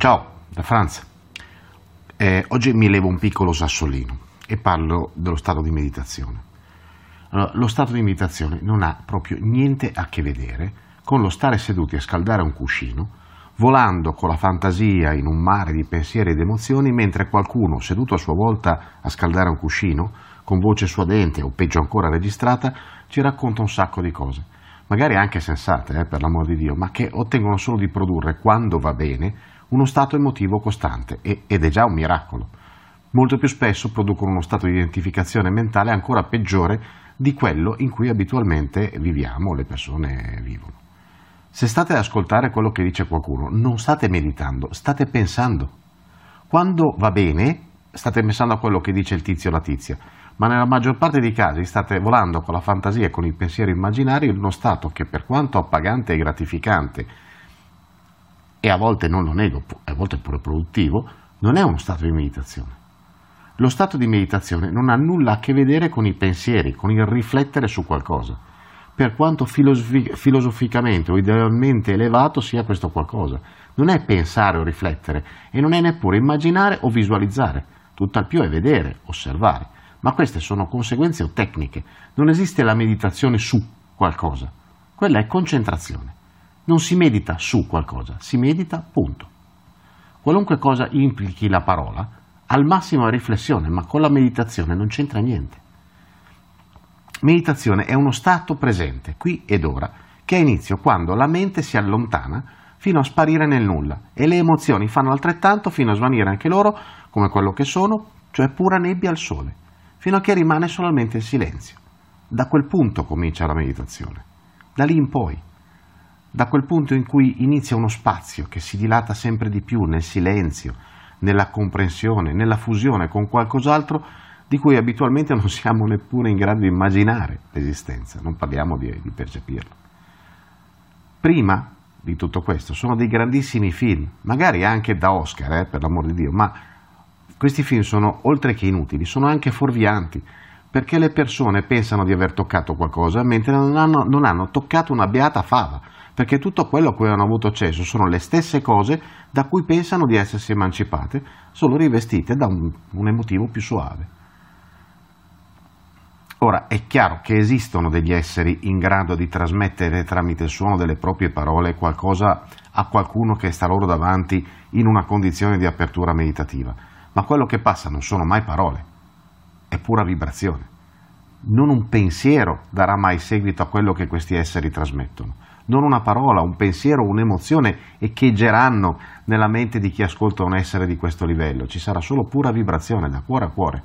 Ciao, da Franz. Eh, oggi mi levo un piccolo sassolino e parlo dello stato di meditazione. Allora, lo stato di meditazione non ha proprio niente a che vedere con lo stare seduti a scaldare un cuscino, volando con la fantasia in un mare di pensieri ed emozioni, mentre qualcuno, seduto a sua volta a scaldare un cuscino, con voce suadente o peggio ancora registrata, ci racconta un sacco di cose, magari anche sensate, eh, per l'amor di Dio, ma che ottengono solo di produrre, quando va bene, uno stato emotivo costante ed è già un miracolo. Molto più spesso producono uno stato di identificazione mentale ancora peggiore di quello in cui abitualmente viviamo, le persone vivono. Se state ad ascoltare quello che dice qualcuno, non state meditando, state pensando. Quando va bene, state pensando a quello che dice il tizio o la tizia, ma nella maggior parte dei casi state volando con la fantasia e con i pensieri immaginari in uno stato che per quanto appagante e gratificante e a volte non lo nego, a volte pure produttivo, non è uno stato di meditazione. Lo stato di meditazione non ha nulla a che vedere con i pensieri, con il riflettere su qualcosa, per quanto filosofi- filosoficamente o idealmente elevato sia questo qualcosa. Non è pensare o riflettere e non è neppure immaginare o visualizzare, tutt'al più è vedere, osservare. Ma queste sono conseguenze o tecniche. Non esiste la meditazione su qualcosa. Quella è concentrazione. Non si medita su qualcosa, si medita punto. Qualunque cosa implichi la parola, al massimo è riflessione, ma con la meditazione non c'entra niente. Meditazione è uno stato presente, qui ed ora, che ha inizio quando la mente si allontana fino a sparire nel nulla e le emozioni fanno altrettanto fino a svanire anche loro come quello che sono, cioè pura nebbia al sole, fino a che rimane solamente il silenzio. Da quel punto comincia la meditazione. Da lì in poi da quel punto in cui inizia uno spazio che si dilata sempre di più nel silenzio, nella comprensione, nella fusione con qualcos'altro di cui abitualmente non siamo neppure in grado di immaginare l'esistenza, non parliamo di, di percepirlo. Prima di tutto questo sono dei grandissimi film, magari anche da Oscar, eh, per l'amor di Dio, ma questi film sono, oltre che inutili, sono anche fuorvianti, perché le persone pensano di aver toccato qualcosa mentre non hanno, non hanno toccato una beata fava, perché tutto quello a cui hanno avuto accesso sono le stesse cose da cui pensano di essersi emancipate, solo rivestite da un, un emotivo più suave. Ora, è chiaro che esistono degli esseri in grado di trasmettere tramite il suono delle proprie parole qualcosa a qualcuno che sta loro davanti in una condizione di apertura meditativa, ma quello che passa non sono mai parole, è pura vibrazione. Non un pensiero darà mai seguito a quello che questi esseri trasmettono non una parola, un pensiero, un'emozione echeggeranno nella mente di chi ascolta un essere di questo livello, ci sarà solo pura vibrazione da cuore a cuore.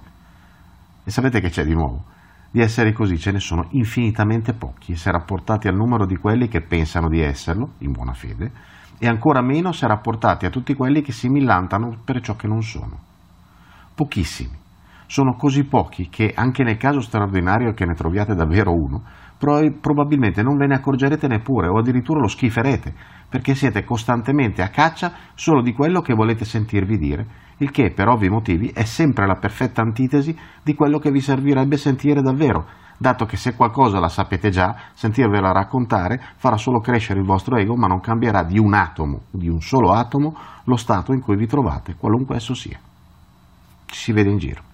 E sapete che c'è di nuovo? Di esseri così ce ne sono infinitamente pochi, se rapportati al numero di quelli che pensano di esserlo, in buona fede, e ancora meno se rapportati a tutti quelli che si millantano per ciò che non sono. Pochissimi. Sono così pochi che, anche nel caso straordinario che ne troviate davvero uno, probabilmente non ve ne accorgerete neppure o addirittura lo schiferete, perché siete costantemente a caccia solo di quello che volete sentirvi dire, il che per ovvi motivi è sempre la perfetta antitesi di quello che vi servirebbe sentire davvero, dato che se qualcosa la sapete già, sentirvela raccontare farà solo crescere il vostro ego, ma non cambierà di un atomo, di un solo atomo, lo stato in cui vi trovate, qualunque esso sia. Ci si vede in giro.